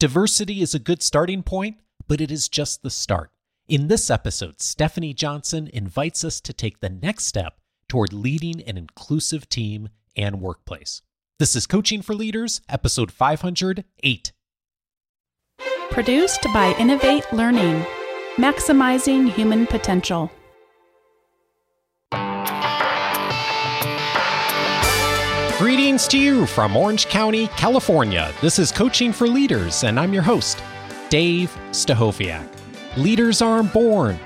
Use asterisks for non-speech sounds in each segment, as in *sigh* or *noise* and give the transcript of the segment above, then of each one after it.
Diversity is a good starting point, but it is just the start. In this episode, Stephanie Johnson invites us to take the next step toward leading an inclusive team and workplace. This is Coaching for Leaders, episode 508. Produced by Innovate Learning, maximizing human potential. Greetings to you from Orange County, California. This is Coaching for Leaders, and I'm your host, Dave Stachowiak. Leaders aren't born,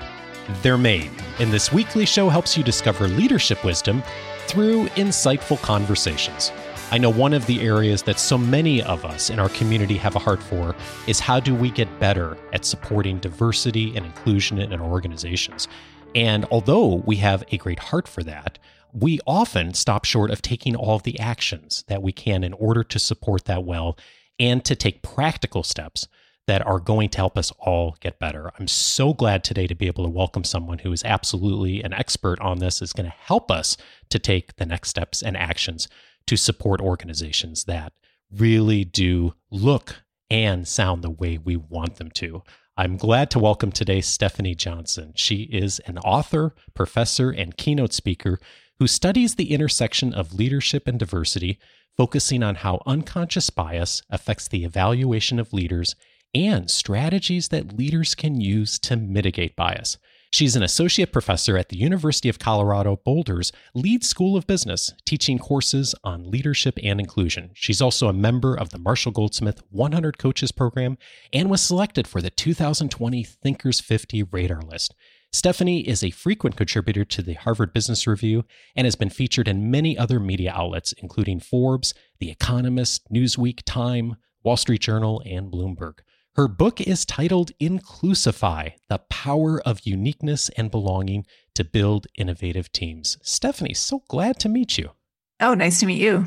they're made. And this weekly show helps you discover leadership wisdom through insightful conversations. I know one of the areas that so many of us in our community have a heart for is how do we get better at supporting diversity and inclusion in our organizations. And although we have a great heart for that, we often stop short of taking all of the actions that we can in order to support that well and to take practical steps that are going to help us all get better. I'm so glad today to be able to welcome someone who is absolutely an expert on this, is going to help us to take the next steps and actions to support organizations that really do look and sound the way we want them to. I'm glad to welcome today Stephanie Johnson. She is an author, professor, and keynote speaker who studies the intersection of leadership and diversity, focusing on how unconscious bias affects the evaluation of leaders and strategies that leaders can use to mitigate bias. She's an associate professor at the University of Colorado Boulder's Leeds School of Business, teaching courses on leadership and inclusion. She's also a member of the Marshall Goldsmith 100 Coaches Program and was selected for the 2020 Thinkers 50 Radar List. Stephanie is a frequent contributor to the Harvard Business Review and has been featured in many other media outlets, including Forbes, The Economist, Newsweek, Time, Wall Street Journal, and Bloomberg. Her book is titled Inclusify The Power of Uniqueness and Belonging to Build Innovative Teams. Stephanie, so glad to meet you. Oh, nice to meet you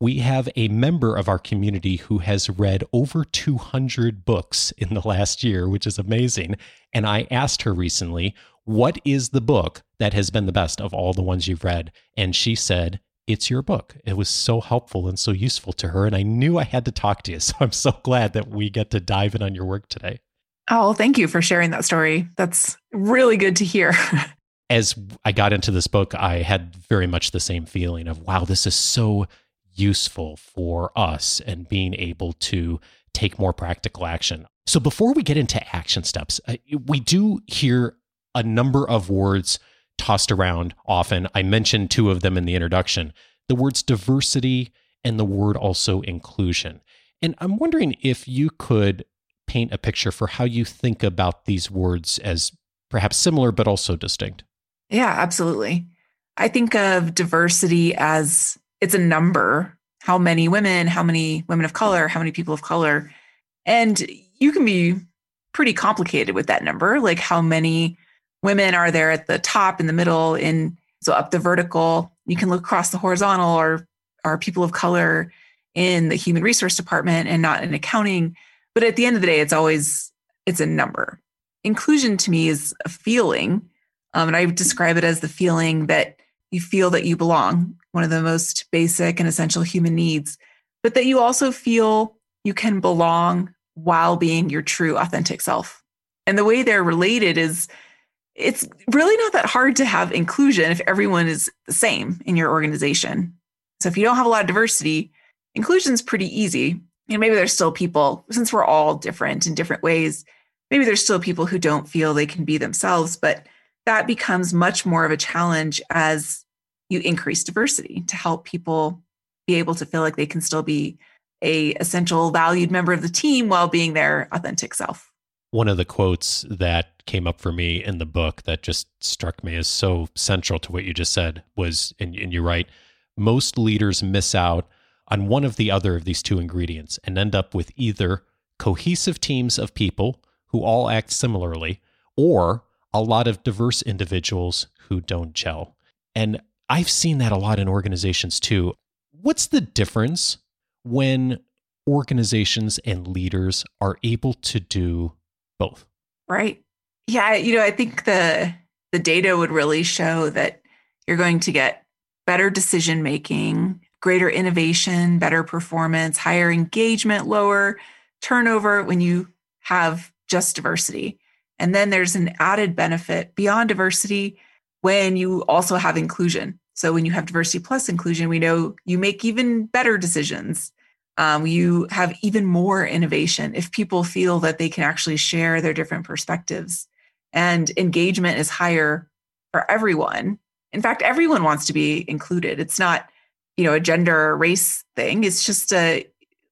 we have a member of our community who has read over 200 books in the last year, which is amazing. And I asked her recently, What is the book that has been the best of all the ones you've read? And she said, It's your book. It was so helpful and so useful to her. And I knew I had to talk to you. *laughs* So I'm so glad that we get to dive in on your work today. Oh, thank you for sharing that story. That's really good to hear. *laughs* As I got into this book, I had very much the same feeling of, wow, this is so useful for us and being able to take more practical action. So before we get into action steps, uh, we do hear a number of words tossed around often. I mentioned two of them in the introduction the words diversity and the word also inclusion. And I'm wondering if you could paint a picture for how you think about these words as perhaps similar but also distinct. Yeah, absolutely. I think of diversity as it's a number how many women how many women of color how many people of color. And you can be pretty complicated with that number like how many women are there at the top in the middle in so up the vertical. You can look across the horizontal or are people of color in the human resource department and not in accounting. But at the end of the day it's always it's a number. Inclusion to me is a feeling um, and i describe it as the feeling that you feel that you belong one of the most basic and essential human needs, but that you also feel you can belong while being your true authentic self. And the way they're related is it's really not that hard to have inclusion if everyone is the same in your organization. So if you don't have a lot of diversity, inclusion is pretty easy. And maybe there's still people, since we're all different in different ways, maybe there's still people who don't feel they can be themselves, but that becomes much more of a challenge as you increase diversity to help people be able to feel like they can still be a essential valued member of the team while being their authentic self. One of the quotes that came up for me in the book that just struck me as so central to what you just said was and, and you're right most leaders miss out on one of the other of these two ingredients and end up with either cohesive teams of people who all act similarly or a lot of diverse individuals who don't gel. And I've seen that a lot in organizations too. What's the difference when organizations and leaders are able to do both? Right. Yeah, you know, I think the the data would really show that you're going to get better decision making, greater innovation, better performance, higher engagement, lower turnover when you have just diversity. And then there's an added benefit beyond diversity when you also have inclusion. So when you have diversity plus inclusion, we know you make even better decisions. Um, you have even more innovation if people feel that they can actually share their different perspectives. And engagement is higher for everyone. In fact, everyone wants to be included. It's not, you know, a gender or race thing. It's just a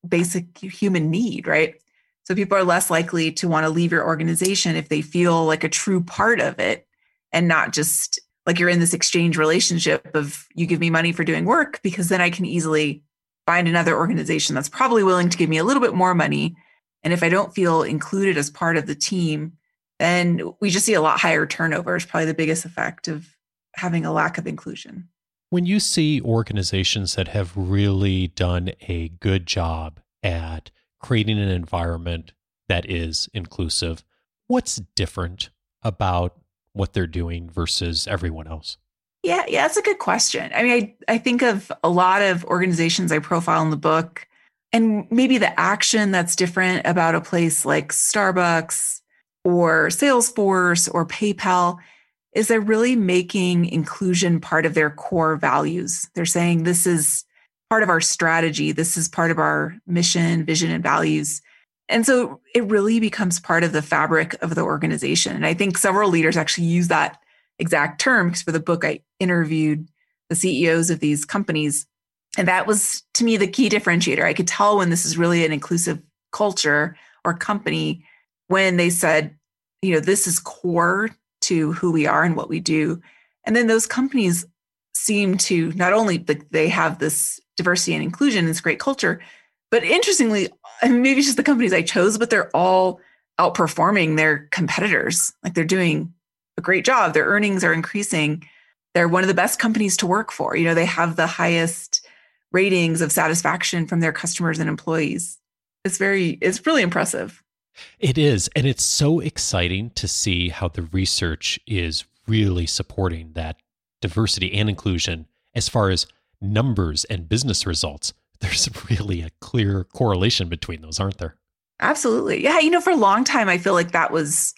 basic human need, right? So people are less likely to want to leave your organization if they feel like a true part of it and not just like you're in this exchange relationship of you give me money for doing work because then I can easily find another organization that's probably willing to give me a little bit more money. And if I don't feel included as part of the team, then we just see a lot higher turnover is probably the biggest effect of having a lack of inclusion. When you see organizations that have really done a good job at creating an environment that is inclusive, what's different about what they're doing versus everyone else? Yeah, yeah, that's a good question. I mean, I, I think of a lot of organizations I profile in the book, and maybe the action that's different about a place like Starbucks or Salesforce or PayPal is they're really making inclusion part of their core values. They're saying this is part of our strategy. This is part of our mission, vision, and values. And so it really becomes part of the fabric of the organization. And I think several leaders actually use that exact term because for the book, I interviewed the CEOs of these companies. And that was to me the key differentiator. I could tell when this is really an inclusive culture or company when they said, you know, this is core to who we are and what we do. And then those companies seem to not only that they have this diversity and inclusion, this great culture, but interestingly, maybe it's just the companies I chose, but they're all outperforming their competitors. Like they're doing a great job. Their earnings are increasing. They're one of the best companies to work for. You know, they have the highest ratings of satisfaction from their customers and employees. It's very, it's really impressive. It is. And it's so exciting to see how the research is really supporting that diversity and inclusion as far as numbers and business results. There's *laughs* really a clear correlation between those, aren't there? Absolutely. Yeah. You know, for a long time, I feel like that was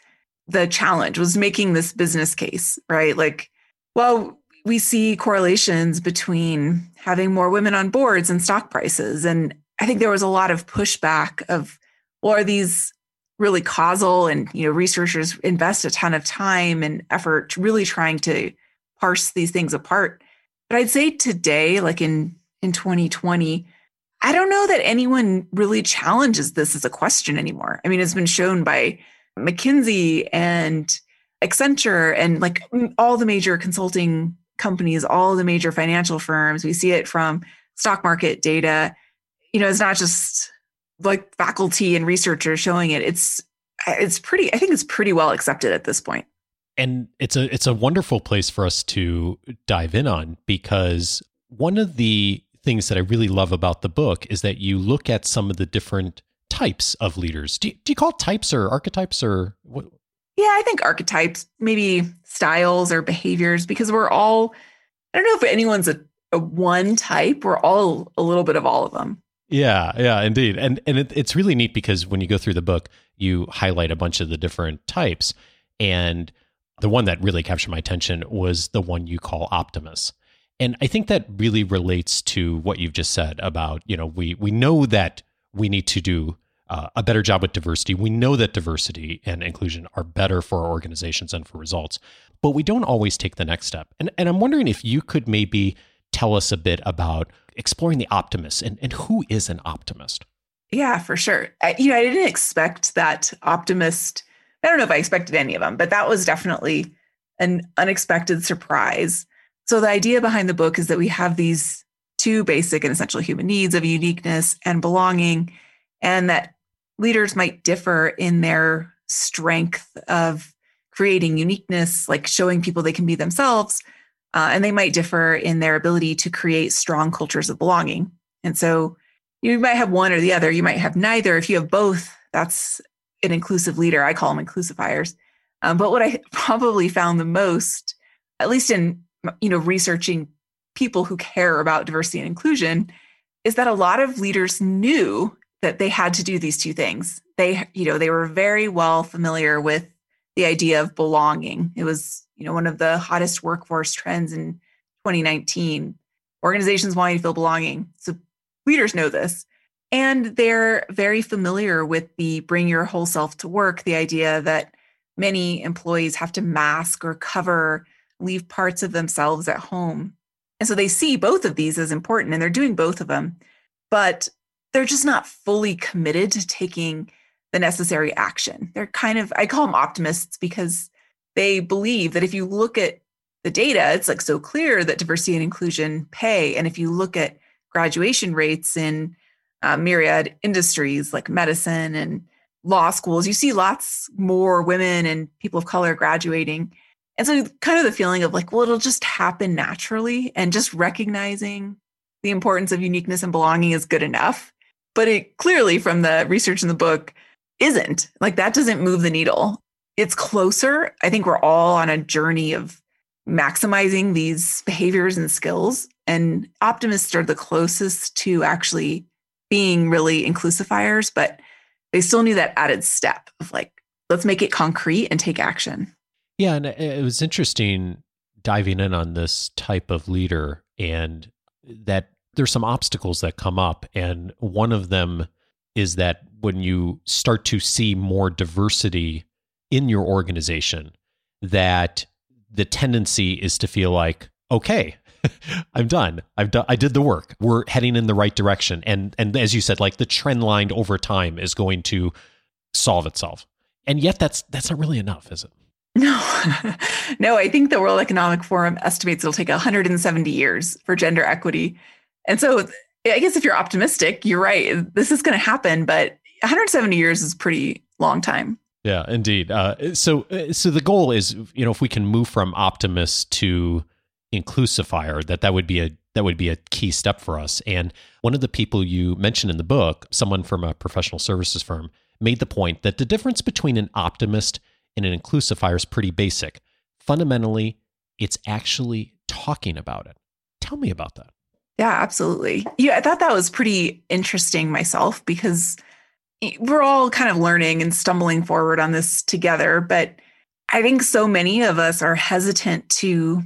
the challenge was making this business case, right? Like, well, we see correlations between having more women on boards and stock prices. And I think there was a lot of pushback of, well, are these really causal? And, you know, researchers invest a ton of time and effort really trying to parse these things apart. But I'd say today, like in in 2020, I don't know that anyone really challenges this as a question anymore. I mean, it's been shown by McKinsey and Accenture and like all the major consulting companies, all the major financial firms. We see it from stock market data. You know, it's not just like faculty and researchers showing it. It's it's pretty I think it's pretty well accepted at this point. and it's a it's a wonderful place for us to dive in on because one of the things that I really love about the book is that you look at some of the different types of leaders. Do you, do you call types or archetypes or what? Yeah, I think archetypes, maybe styles or behaviors, because we're all, I don't know if anyone's a, a one type. We're all a little bit of all of them. Yeah, yeah, indeed. And and it, it's really neat because when you go through the book, you highlight a bunch of the different types. And the one that really captured my attention was the one you call Optimist. And I think that really relates to what you've just said about, you know, we we know that we need to do uh, a better job with diversity. We know that diversity and inclusion are better for our organizations and for results, but we don't always take the next step. And and I'm wondering if you could maybe tell us a bit about exploring the optimist and, and who is an optimist. Yeah, for sure. I, you know, I didn't expect that optimist I don't know if I expected any of them, but that was definitely an unexpected surprise. So the idea behind the book is that we have these two basic and essential human needs of uniqueness and belonging, and that leaders might differ in their strength of creating uniqueness, like showing people they can be themselves. Uh, and they might differ in their ability to create strong cultures of belonging. And so you might have one or the other. You might have neither. If you have both, that's an inclusive leader. I call them inclusifiers. Um, but what I *laughs* probably found the most, at least in you know researching people who care about diversity and inclusion, is that a lot of leaders knew that they had to do these two things. They, you know, they were very well familiar with the idea of belonging. It was, you know, one of the hottest workforce trends in 2019. Organizations wanting to feel belonging. So leaders know this. And they're very familiar with the bring your whole self to work, the idea that many employees have to mask or cover, leave parts of themselves at home. And so they see both of these as important and they're doing both of them, but they're just not fully committed to taking the necessary action. They're kind of, I call them optimists because they believe that if you look at the data, it's like so clear that diversity and inclusion pay. And if you look at graduation rates in uh, myriad industries like medicine and law schools, you see lots more women and people of color graduating. And so, kind of the feeling of like, well, it'll just happen naturally, and just recognizing the importance of uniqueness and belonging is good enough. But it clearly, from the research in the book, isn't like that doesn't move the needle. It's closer. I think we're all on a journey of maximizing these behaviors and skills. And optimists are the closest to actually being really inclusifiers, but they still need that added step of like, let's make it concrete and take action. Yeah. And it was interesting diving in on this type of leader and that there's some obstacles that come up. And one of them is that when you start to see more diversity in your organization, that the tendency is to feel like, okay, *laughs* I'm done. I've done. I did the work. We're heading in the right direction. And and as you said, like the trend line over time is going to solve itself. And yet, that's that's not really enough, is it? No, *laughs* no. I think the World Economic Forum estimates it'll take 170 years for gender equity. And so, I guess if you're optimistic, you're right. This is going to happen, but 170 years is pretty long time. Yeah, indeed. Uh, so, uh, so the goal is, you know, if we can move from optimist to inclusifier that that would be a that would be a key step for us and one of the people you mentioned in the book someone from a professional services firm made the point that the difference between an optimist and an inclusifier is pretty basic. Fundamentally it's actually talking about it. Tell me about that. Yeah absolutely. Yeah i thought that was pretty interesting myself because we're all kind of learning and stumbling forward on this together but i think so many of us are hesitant to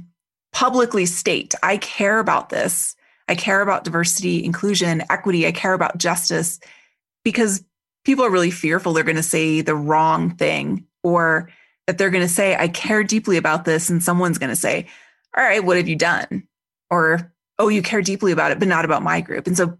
publicly state, I care about this. I care about diversity, inclusion, equity. I care about justice because people are really fearful they're going to say the wrong thing or that they're going to say, I care deeply about this. And someone's going to say, All right, what have you done? Or, Oh, you care deeply about it, but not about my group. And so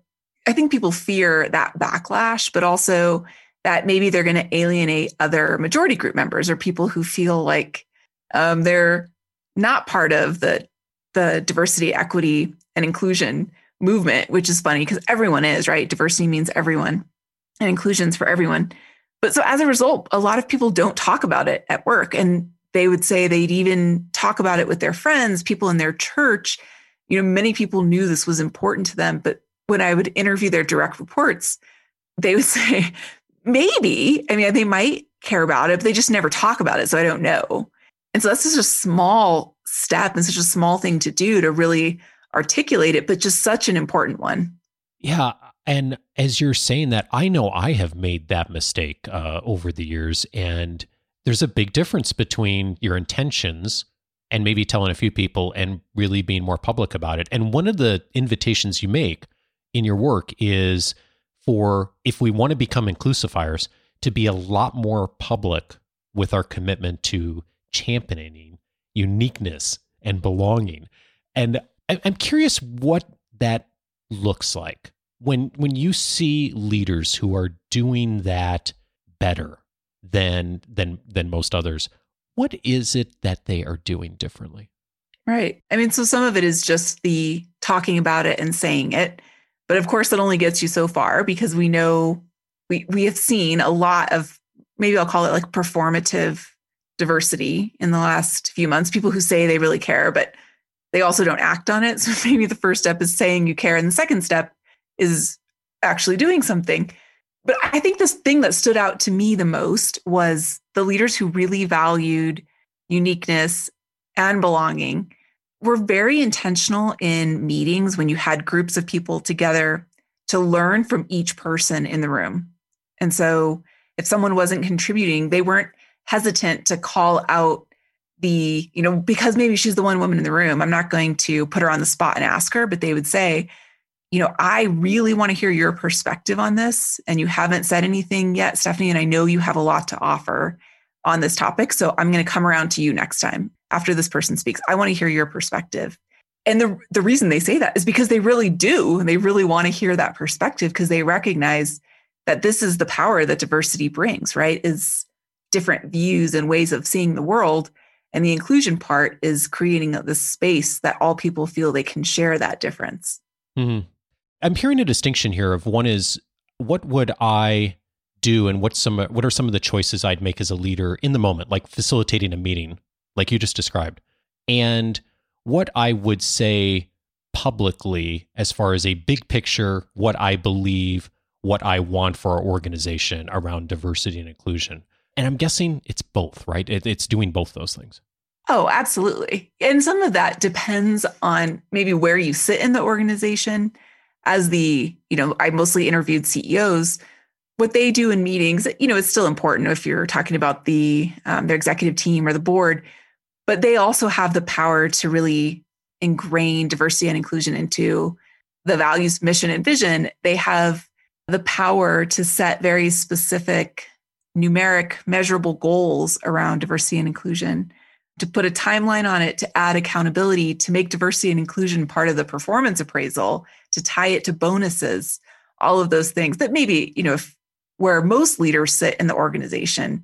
I think people fear that backlash, but also that maybe they're going to alienate other majority group members or people who feel like um, they're not part of the the diversity, equity, and inclusion movement, which is funny because everyone is, right? Diversity means everyone and inclusion's for everyone. But so as a result, a lot of people don't talk about it at work. And they would say they'd even talk about it with their friends, people in their church. You know, many people knew this was important to them. But when I would interview their direct reports, they would *laughs* say, maybe, I mean, they might care about it, but they just never talk about it. So I don't know. And so that's just a small step and such a small thing to do to really articulate it, but just such an important one. Yeah. And as you're saying that, I know I have made that mistake uh, over the years. And there's a big difference between your intentions and maybe telling a few people and really being more public about it. And one of the invitations you make in your work is for if we want to become inclusifiers, to be a lot more public with our commitment to championing uniqueness and belonging. And I'm curious what that looks like when when you see leaders who are doing that better than than than most others. What is it that they are doing differently? Right. I mean, so some of it is just the talking about it and saying it. But of course, it only gets you so far because we know we we have seen a lot of maybe I'll call it like performative diversity in the last few months, people who say they really care, but they also don't act on it. *laughs* So maybe the first step is saying you care. And the second step is actually doing something. But I think this thing that stood out to me the most was the leaders who really valued uniqueness and belonging were very intentional in meetings when you had groups of people together to learn from each person in the room. And so if someone wasn't contributing, they weren't hesitant to call out the, you know, because maybe she's the one woman in the room. I'm not going to put her on the spot and ask her, but they would say, you know, I really want to hear your perspective on this. And you haven't said anything yet, Stephanie. And I know you have a lot to offer on this topic. So I'm going to come around to you next time after this person speaks. I want to hear your perspective. And the, the reason they say that is because they really do. They really want to hear that perspective because they recognize that this is the power that diversity brings, right? Is different views and ways of seeing the world. And the inclusion part is creating this space that all people feel they can share that difference. Mm-hmm. I'm hearing a distinction here of one is what would I do and what's some what are some of the choices I'd make as a leader in the moment, like facilitating a meeting, like you just described, and what I would say publicly as far as a big picture, what I believe, what I want for our organization around diversity and inclusion. And I'm guessing it's both, right? It, it's doing both those things. Oh, absolutely. And some of that depends on maybe where you sit in the organization as the, you know, I mostly interviewed CEOs. What they do in meetings, you know, it's still important if you're talking about the um, their executive team or the board, but they also have the power to really ingrain diversity and inclusion into the values, mission, and vision. They have the power to set very specific, numeric, measurable goals around diversity and inclusion to put a timeline on it, to add accountability, to make diversity and inclusion part of the performance appraisal, to tie it to bonuses, all of those things that maybe, you know, if, where most leaders sit in the organization,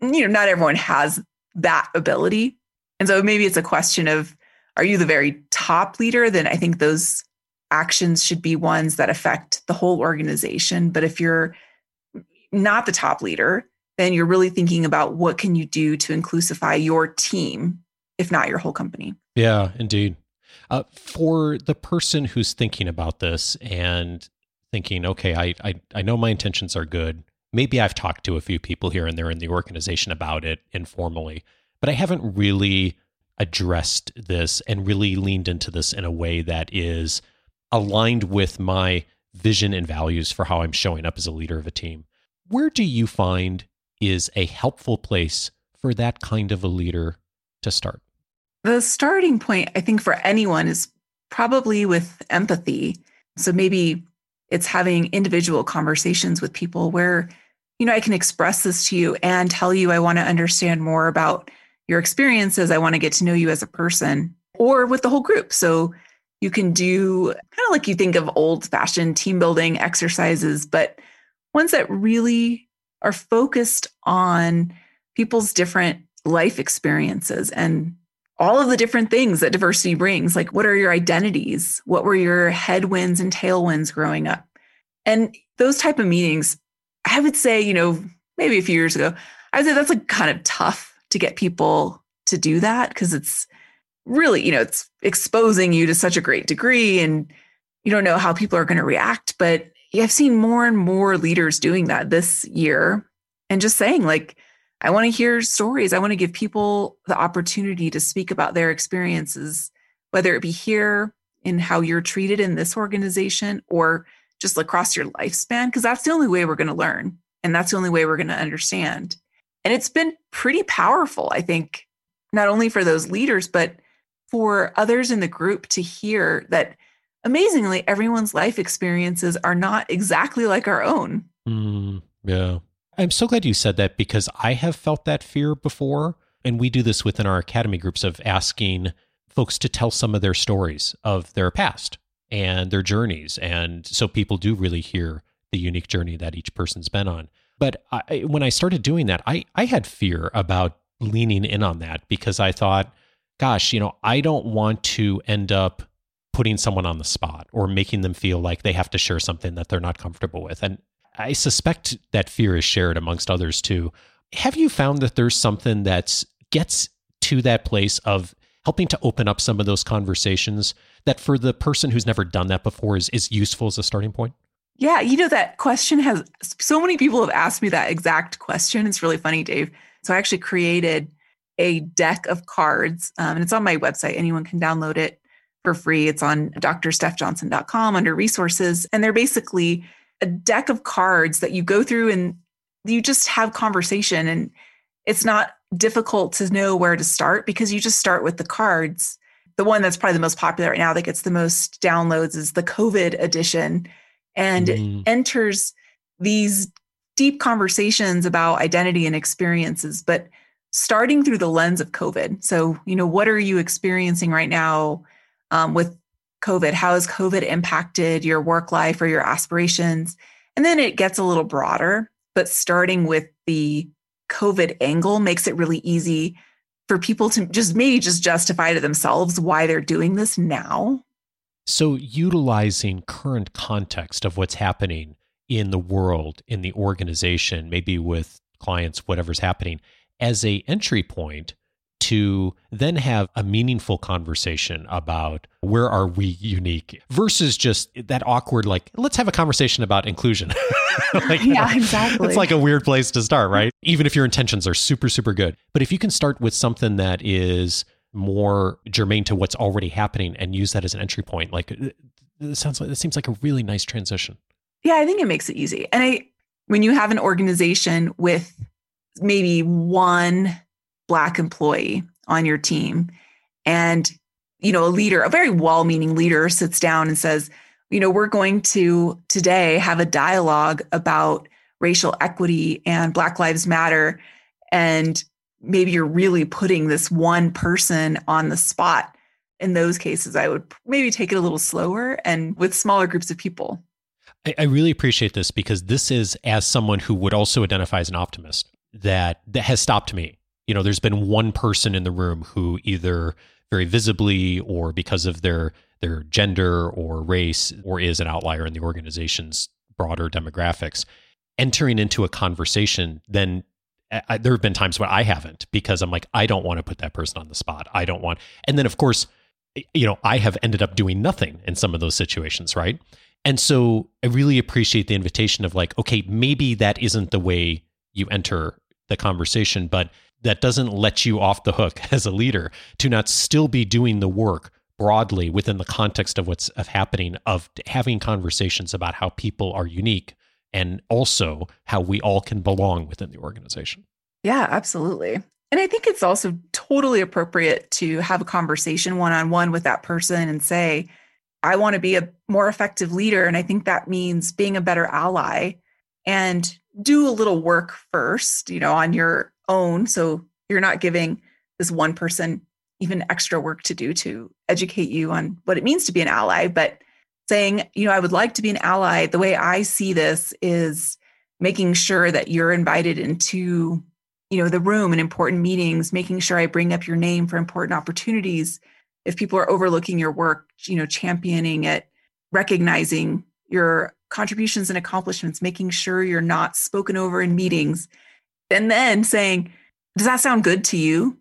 you know, not everyone has that ability. And so maybe it's a question of are you the very top leader? Then I think those actions should be ones that affect the whole organization. But if you're not the top leader, then you're really thinking about what can you do to inclusify your team, if not your whole company. Yeah, indeed. Uh, for the person who's thinking about this and thinking, okay, I, I I know my intentions are good. Maybe I've talked to a few people here and there in the organization about it informally, but I haven't really addressed this and really leaned into this in a way that is aligned with my vision and values for how I'm showing up as a leader of a team. Where do you find is a helpful place for that kind of a leader to start? The starting point, I think, for anyone is probably with empathy. So maybe it's having individual conversations with people where, you know, I can express this to you and tell you I want to understand more about your experiences. I want to get to know you as a person or with the whole group. So you can do kind of like you think of old fashioned team building exercises, but ones that really are focused on people's different life experiences and all of the different things that diversity brings. Like, what are your identities? What were your headwinds and tailwinds growing up? And those type of meetings, I would say, you know, maybe a few years ago, I would say that's like kind of tough to get people to do that because it's really, you know, it's exposing you to such a great degree and you don't know how people are going to react. But I've seen more and more leaders doing that this year and just saying, like, I want to hear stories. I want to give people the opportunity to speak about their experiences, whether it be here in how you're treated in this organization or just across your lifespan, because that's the only way we're going to learn. And that's the only way we're going to understand. And it's been pretty powerful, I think, not only for those leaders, but for others in the group to hear that amazingly, everyone's life experiences are not exactly like our own. Mm, yeah. I'm so glad you said that because I have felt that fear before. And we do this within our academy groups of asking folks to tell some of their stories of their past and their journeys. And so people do really hear the unique journey that each person's been on. But I, when I started doing that, I, I had fear about leaning in on that because I thought, gosh, you know, I don't want to end up putting someone on the spot or making them feel like they have to share something that they're not comfortable with. And I suspect that fear is shared amongst others too. Have you found that there's something that gets to that place of helping to open up some of those conversations that for the person who's never done that before is, is useful as a starting point? Yeah, you know, that question has so many people have asked me that exact question. It's really funny, Dave. So I actually created a deck of cards, um, and it's on my website. Anyone can download it for free. It's on drstephjohnson.com under resources. And they're basically a deck of cards that you go through and you just have conversation. And it's not difficult to know where to start because you just start with the cards. The one that's probably the most popular right now that gets the most downloads is the COVID edition and mm. enters these deep conversations about identity and experiences, but starting through the lens of COVID. So, you know, what are you experiencing right now um, with COVID? How has COVID impacted your work life or your aspirations? And then it gets a little broader, but starting with the COVID angle makes it really easy for people to just maybe just justify to themselves why they're doing this now. So, utilizing current context of what's happening in the world, in the organization, maybe with clients, whatever's happening, as a entry point to then have a meaningful conversation about where are we unique versus just that awkward like let's have a conversation about inclusion. *laughs* Like, yeah exactly. it's like a weird place to start right? Even if your intentions are super super good. But if you can start with something that is more germane to what's already happening and use that as an entry point like uh, it sounds like it seems like a really nice transition. Yeah i think it makes it easy. And i when you have an organization with maybe one black employee on your team. And you know a leader a very well-meaning leader sits down and says you know we're going to today have a dialogue about racial equity and black lives matter. And maybe you're really putting this one person on the spot. In those cases i would maybe take it a little slower and with smaller groups of people. I, really appreciate this because this is as someone who would also identify as an optimist that that has stopped me you know, there's been one person in the room who either very visibly or because of their their gender or race or is an outlier in the organization's broader demographics entering into a conversation then I, there have been times when I haven't because I'm like I don't want to put that person on the spot. I don't want. And then of course, you know, I have ended up doing nothing in some of those situations, right? And so I really appreciate the invitation of like, okay, maybe that isn't the way you enter the conversation, but that doesn't let you off the hook *laughs* as a leader to not still be doing the work broadly within the context of what's of happening of having conversations about how people are unique and also how we all can belong within the organization. Yeah, absolutely. And I think it's also totally appropriate to have a conversation one on one with that person and say, I want to be a more effective leader. And I think that means being a better ally and do a little work first, you know, on your own. So you're not giving this one person even extra work to do to educate you on what it means to be an ally, but saying, you know, I would like to be an ally. The way I see this is making sure that you're invited into, you know, the room in important meetings, making sure I bring up your name for important opportunities. If people are overlooking your work, you know, championing it, recognizing your contributions and accomplishments, making sure you're not spoken over in meetings, and then saying, Does that sound good to you?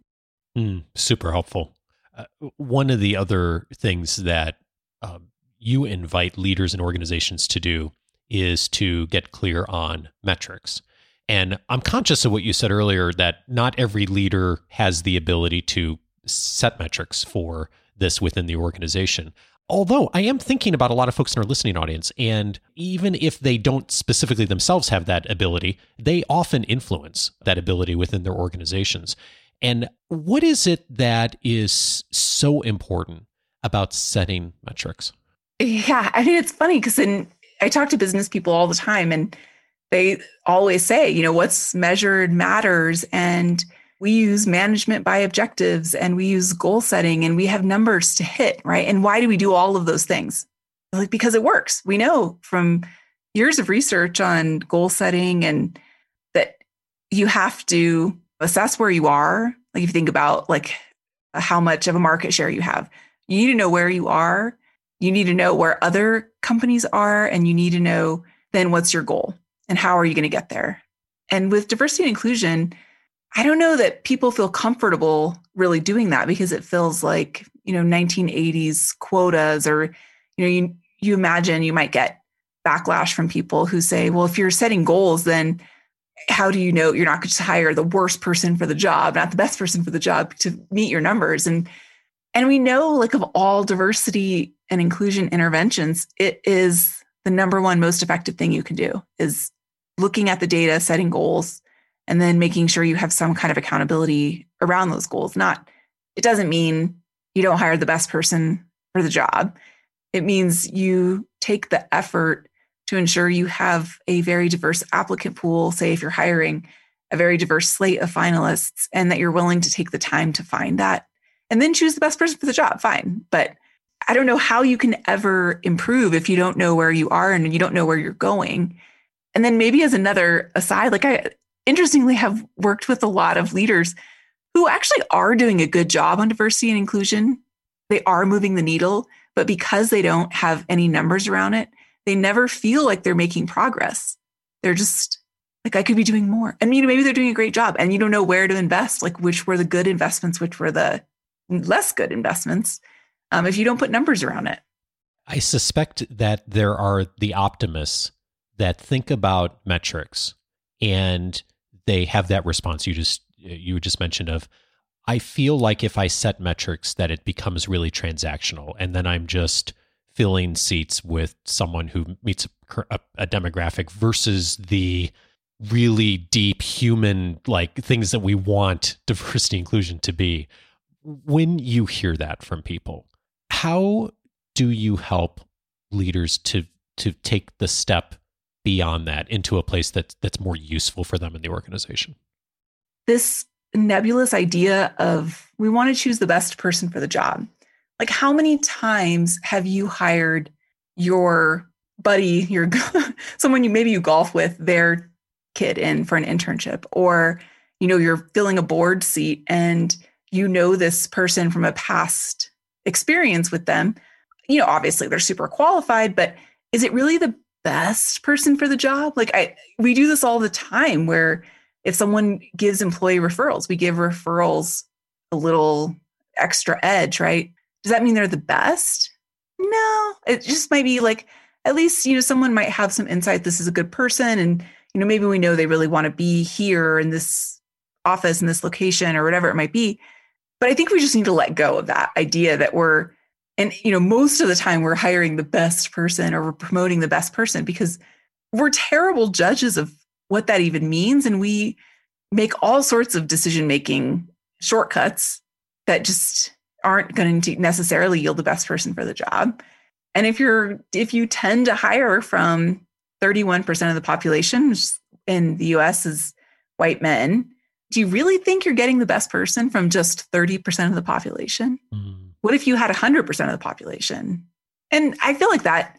Mm, super helpful. Uh, one of the other things that um, you invite leaders and organizations to do is to get clear on metrics. And I'm conscious of what you said earlier that not every leader has the ability to set metrics for this within the organization. Although I am thinking about a lot of folks in our listening audience, and even if they don't specifically themselves have that ability, they often influence that ability within their organizations. And what is it that is so important about setting metrics? Yeah, I mean, it's funny because I talk to business people all the time, and they always say, you know, what's measured matters. And we use management by objectives and we use goal setting and we have numbers to hit, right? And why do we do all of those things? Like because it works. We know from years of research on goal setting and that you have to assess where you are. Like if you think about like how much of a market share you have, you need to know where you are. You need to know where other companies are and you need to know then what's your goal and how are you going to get there? And with diversity and inclusion, I don't know that people feel comfortable really doing that because it feels like, you know, 1980s quotas or, you know, you, you imagine you might get backlash from people who say, well, if you're setting goals, then how do you know you're not going to hire the worst person for the job, not the best person for the job to meet your numbers? And And we know, like, of all diversity and inclusion interventions, it is the number one most effective thing you can do is looking at the data, setting goals, and then making sure you have some kind of accountability around those goals. Not, it doesn't mean you don't hire the best person for the job. It means you take the effort to ensure you have a very diverse applicant pool, say if you're hiring a very diverse slate of finalists, and that you're willing to take the time to find that and then choose the best person for the job. Fine. But I don't know how you can ever improve if you don't know where you are and you don't know where you're going. And then maybe as another aside, like I interestingly have worked with a lot of leaders who actually are doing a good job on diversity and inclusion. They are moving the needle, but because they don't have any numbers around it, they never feel like they're making progress. They're just like, I could be doing more. And you know, maybe they're doing a great job and you don't know where to invest, like which were the good investments, which were the less good investments, um, if you don't put numbers around it. I suspect that there are the optimists that think about metrics and they have that response you just you just mentioned of I feel like if I set metrics that it becomes really transactional and then I'm just filling seats with someone who meets a, a, demographic versus the really deep human like things that we want *laughs* diversity inclusion to be. When you hear that from people how do you help leaders to to take the step beyond that into a place that's that's more useful for them in the organization. This nebulous idea of we want to choose the best person for the job. Like how many times have you hired your buddy your *laughs* someone you maybe you golf with their kid in for an internship? Or you know you're filling a board seat and you know this person from a past experience with them. You know obviously they're super qualified but is it really the best person for the job? Like i we do this all the time where if someone gives employee referrals we give referrals a little extra edge right? Does that mean they're the best? No. It just might be like at least you know someone might have some insight this is a good person and you know maybe we know they really want to be here in this office in this location or whatever it might be. But I think we just need to let go of that idea that we're, and you know, most of the time we're hiring the best person or we're promoting the best person because we're terrible judges of what that even means. And we make all sorts of decision making shortcuts that just aren't going to necessarily yield the best person for the job. And if you're, if you tend to hire from 31% of the population in the US is white men, do you really think you're getting the best person from just 30% of the population? Mm. What if you had 100% of the population? And I feel like that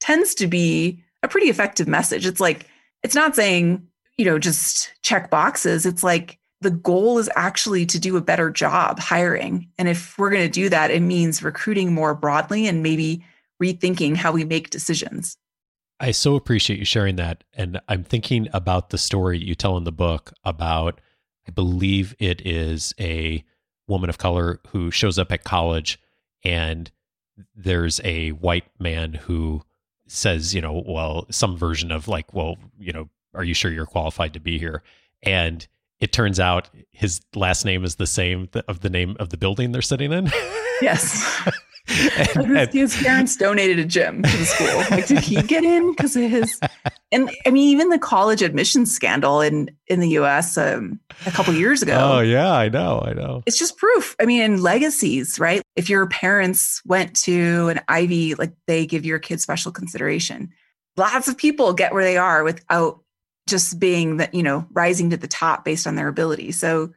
tends to be a pretty effective message. It's like, it's not saying, you know, just check boxes. It's like the goal is actually to do a better job hiring. And if we're going to do that, it means recruiting more broadly and maybe rethinking how we make decisions. I so appreciate you sharing that. And I'm thinking about the story you tell in the book about I believe it is a woman of color who shows up at college and there's a white man who says, you know, well, some version of like, well, you know, are you sure you're qualified to be here? And it turns out his last name is the same of the name of the building they're sitting in. Yes. *laughs* and, his, his, parents donated a gym to the school. Like, did he get in because of his? And I mean, even the college admissions scandal in in the U.S. Um, a couple years ago. Oh yeah, I know, I know. It's just proof. I mean, in legacies, right? If your parents went to an Ivy, like they give your kid special consideration. Lots of people get where they are without just being that you know rising to the top based on their ability. So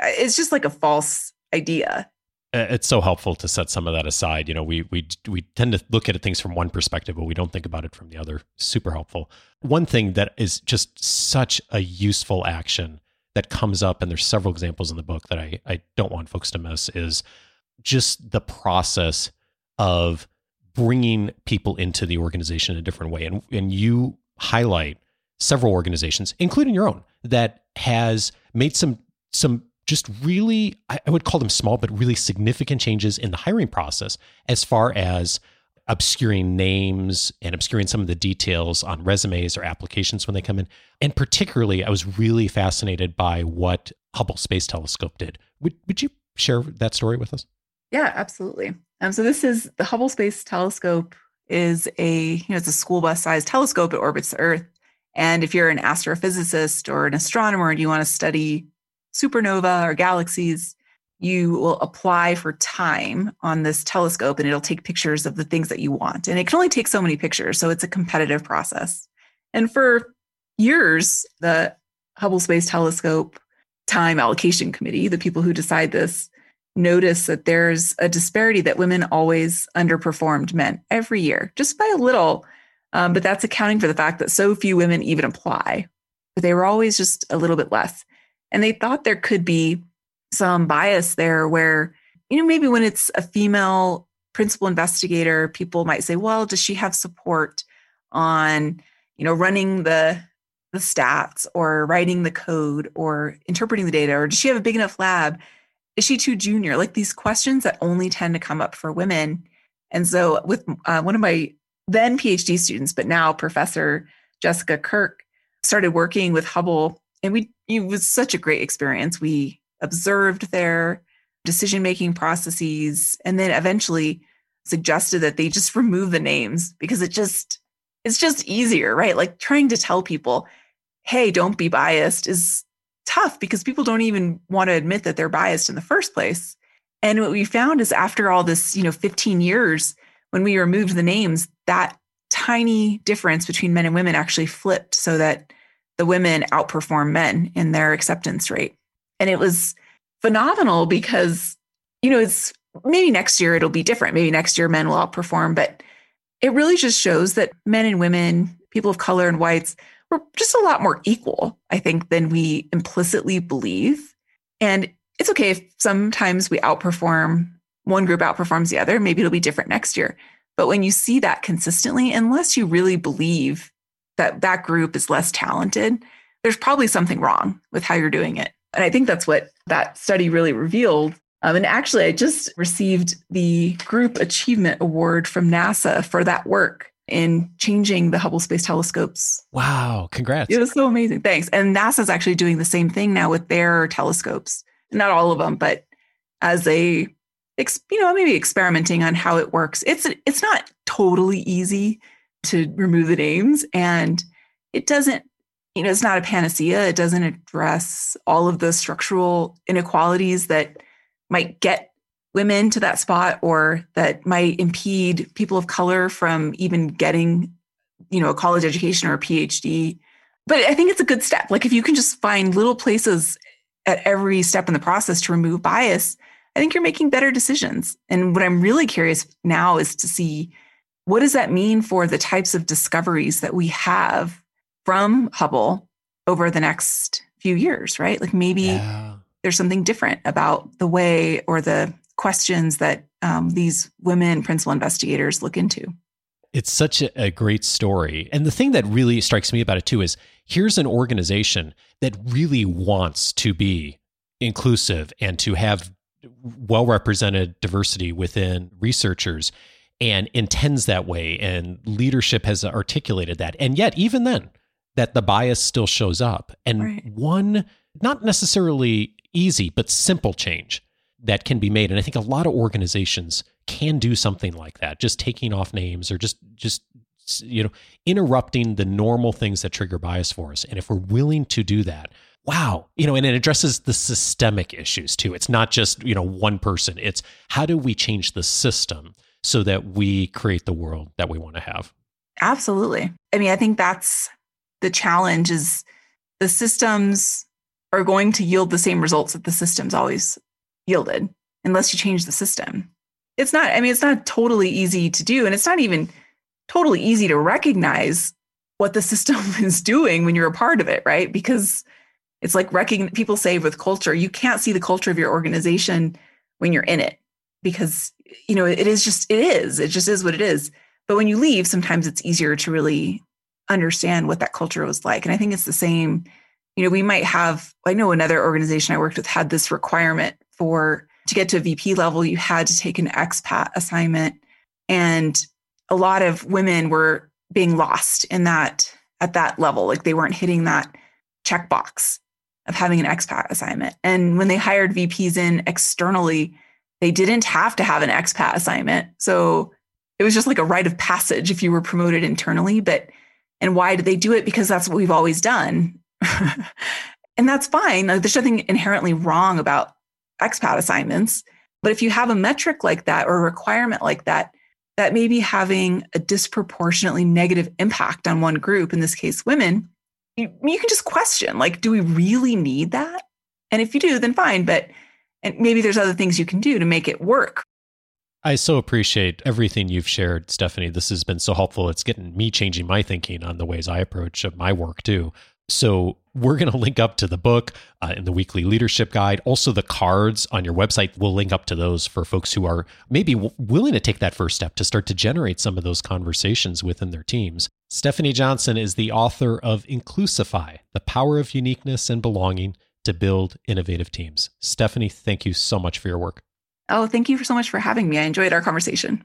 uh, it's just like a false idea Uh, it's so helpful to set some of that aside. You know, we we we tend to look at things from one perspective, but we don't think about it from the other. Super helpful. One thing that is just such a useful action that comes up, and there's several examples in the book that I I don't want folks to miss is just the process of bringing people into the organization in a different way, and and you highlight several organizations, including your own, that has made some some just really, I would call them small, but really significant changes in the hiring process as far as obscuring names and obscuring some of the details on resumes or applications when they come in. And particularly, I was really fascinated by what Hubble Space Telescope did. Would, would you share that story with us? Yeah, absolutely. Um, so this is the Hubble Space Telescope is a you know it's a school bus sized telescope. It orbits the Earth, and if you're an astrophysicist or an astronomer and you want to study supernova or galaxies, you will apply for time on this telescope and it'll take pictures of the things that you want. And it can only take so many pictures. So it's a competitive process. And for years, the Hubble Space Telescope Time Allocation Committee, the people who decide this, notice that there's a disparity that women always underperformed men every year, just by a little. Um, but that's accounting for the fact that so few women even apply. But they were always just a little bit less. And they thought there could be some bias there where, you know, maybe when it's a female principal investigator, people might say, well, does she have support on, you know, running the the stats or writing the code or interpreting the data? Or does she have a big enough lab? Is she too junior? Like these questions that only tend to come up for women. And so with uh, one of my then phd students but now professor jessica kirk started working with hubble and we it was such a great experience. We observed their decision making processes and then eventually suggested that they just *laughs* remove the names because it just it's just easier right? Like trying to tell people hey don't be biased is tough because people don't even want to admit that they're biased in the first place. And what we found is after all this you know 15 years when we removed the names that tiny difference between men and women actually flipped so that the women outperform men in their acceptance rate and it was phenomenal because, you know, it's maybe next year it'll be different. Maybe next year men will outperform, but it really just shows that men and women, people of color and whites, were just a lot more equal, I think, than we implicitly believe. And it's okay if sometimes we outperform, one group outperforms the other. Maybe it'll be different next year. But when you see that consistently, unless you really believe that that group is less talented, there's probably something wrong with how you're doing it. And I think that's what that study really revealed. Um, and actually, I just received the Group Achievement Award from NASA for that work in changing the Hubble Space Telescopes. Wow, congrats. It was so amazing. Thanks. And NASA's actually doing the same thing now with their telescopes. Not all of them, but as a you know, maybe experimenting on how it works. It's it's not totally easy to remove the names and it doesn't you know, it's not a panacea. It doesn't address all of the structural inequalities that might get women to that spot or that might impede people of color from even getting, you know, a college education or a PhD. But I think it's a good step. Like if you can just find little places at every step in the process to remove bias, I think you're making better decisions. And what I'm really curious now is to see what does that mean for the types of discoveries that we have from Hubble over the next few years, right? Like maybe yeah. there's something different about the way or the questions that um, these women principal investigators look into. It's such a, a great story. And the thing that really strikes me about it too is here's an organization that really wants to be inclusive and to have well represented diversity within researchers and intends that way and leadership has articulated that and yet even then that the bias still shows up. And right. one, not necessarily easy, but simple change that can be made. And I think a lot of organizations can do something like that, just taking off names or just, just, you know, interrupting the normal things that trigger bias for us. And if we're willing to do that, wow, you know, and it addresses the systemic issues too. It's not just, you know, one person. It's how do we change the system so that we create the world that we want to have? Absolutely. I mean, I think that's the challenge is the systems are going to yield the same results that the systems always yielded unless you change the system. It's not, I mean, it's not totally easy to do. And it's not even totally easy to recognize what the *laughs* system is doing when you're a part of it, right? Because it's like recognize people say with culture, you can't see the culture of your organization when you're in it because you know it is just it is it just is what it is but when you leave sometimes it's easier to really understand what that culture was like. And I think it's the same. You know, we might have, I know another organization I worked with had this requirement for to get to a VP level, you had to take an expat assignment. And a lot of women were being lost in that at that level. Like they weren't hitting that checkbox of having an expat assignment. And when they hired VPs in externally, they didn't have to have an expat assignment. So it was just like a rite of passage if you were promoted internally. But, and why did they do it? Because that's what we've always done. *laughs* and that's fine. There's nothing inherently wrong about expat assignments. But if you have a metric like that or a requirement like that, that may be having a disproportionately negative impact on one group, in this case, women, you, you can just question like, do we really need that? And if you do, then fine. But and maybe there's other things you can do to make it work. I so appreciate everything you've shared, Stefanie. This has been so helpful. It's getting me changing my thinking on the ways I approach my work too. So we're going to link up to the book uh, in the weekly leadership guide. Also, the cards on your website, we'll link up to those for folks who are maybe w- willing to take that first step to start to generate some of those conversations within their teams. Stefanie Johnson is the author of Inclusify The Power of Uniqueness and Belonging to Build Innovative Teams. Stefanie, thank you so much for your work. Oh, thank you so much for having me. I enjoyed our conversation.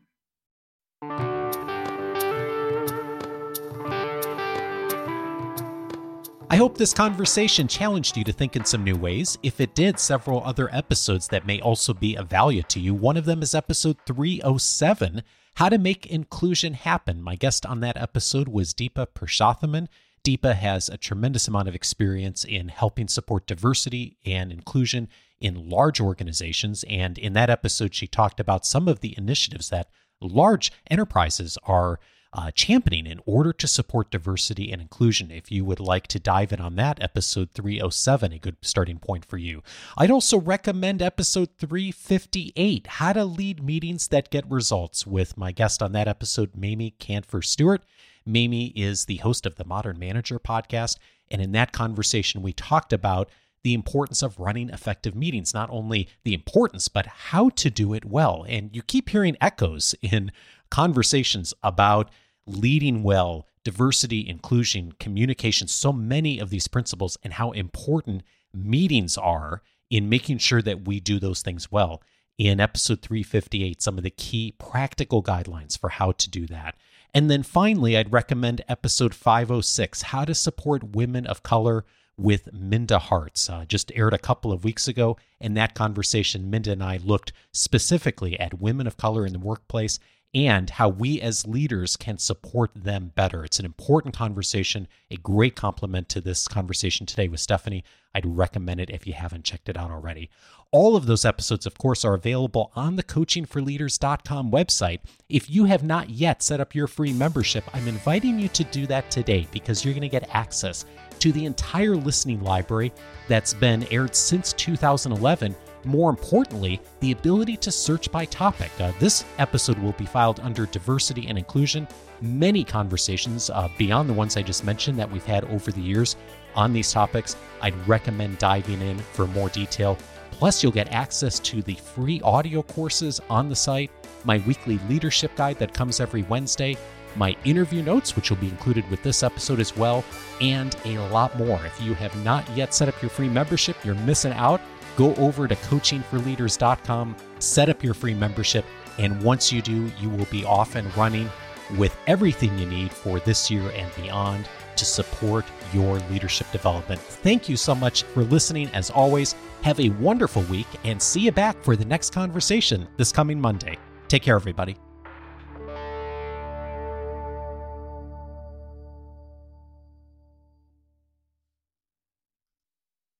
I hope this conversation challenged you to think in some new ways. If it did, several other episodes that may also be of value to you. One of them is episode 307 How to Make Inclusion Happen. My guest on that episode was Deepa Purushothaman. Deepa has a tremendous amount of experience in helping support diversity and inclusion in large organizations. And in that episode, she talked about some of the initiatives that large enterprises are uh, championing in order to support diversity and inclusion. If you would like to dive in on that, episode 307, a good starting point for you. I'd also recommend episode 358, How to Lead Meetings That Get Results, with my guest on that episode, Mamie Kanfer Stewart. Mamie is the host of the Modern Manager podcast. And in that conversation, we talked about the importance of running effective meetings, not only the importance, but how to do it well. And you keep hearing echoes in conversations about leading well, diversity, inclusion, communication, so many of these principles, and how important meetings are in making sure that we do those things well. In episode 358, some of the key practical guidelines for how to do that. And then finally, I'd recommend episode 506 How to Support Women of Color with Minda Harts. Uh, just aired a couple of weeks ago. In that conversation, Minda and I looked specifically at women of color in the workplace and how we as leaders can support them better. It's an important conversation, a great complement to this conversation today with Stefanie. I'd recommend it if you haven't checked it out already. All of those episodes, of course, are available on the coachingforleaders.com website. If you have not yet set up your free membership, I'm inviting you to do that today because you're going to get access to the entire listening library that's been aired since 2011 more importantly, the ability to search by topic. Uh, this episode will be filed under diversity and inclusion. Many conversations uh, beyond the ones I just mentioned that we've had over the years on these topics. I'd recommend diving in for more detail. Plus, you'll get access to the free audio courses on the site, my weekly leadership guide that comes every Wednesday, my interview notes, which will be included with this episode as well, and a lot more. If you have not yet set up your free membership, you're missing out go over to coachingforleaders.com, set up your free membership, and once you do, you will be off and running with everything you need for this year and beyond to support your leadership development. Thank you so much for listening. As always, have a wonderful week and see you back for the next conversation this coming Monday. Take care, everybody.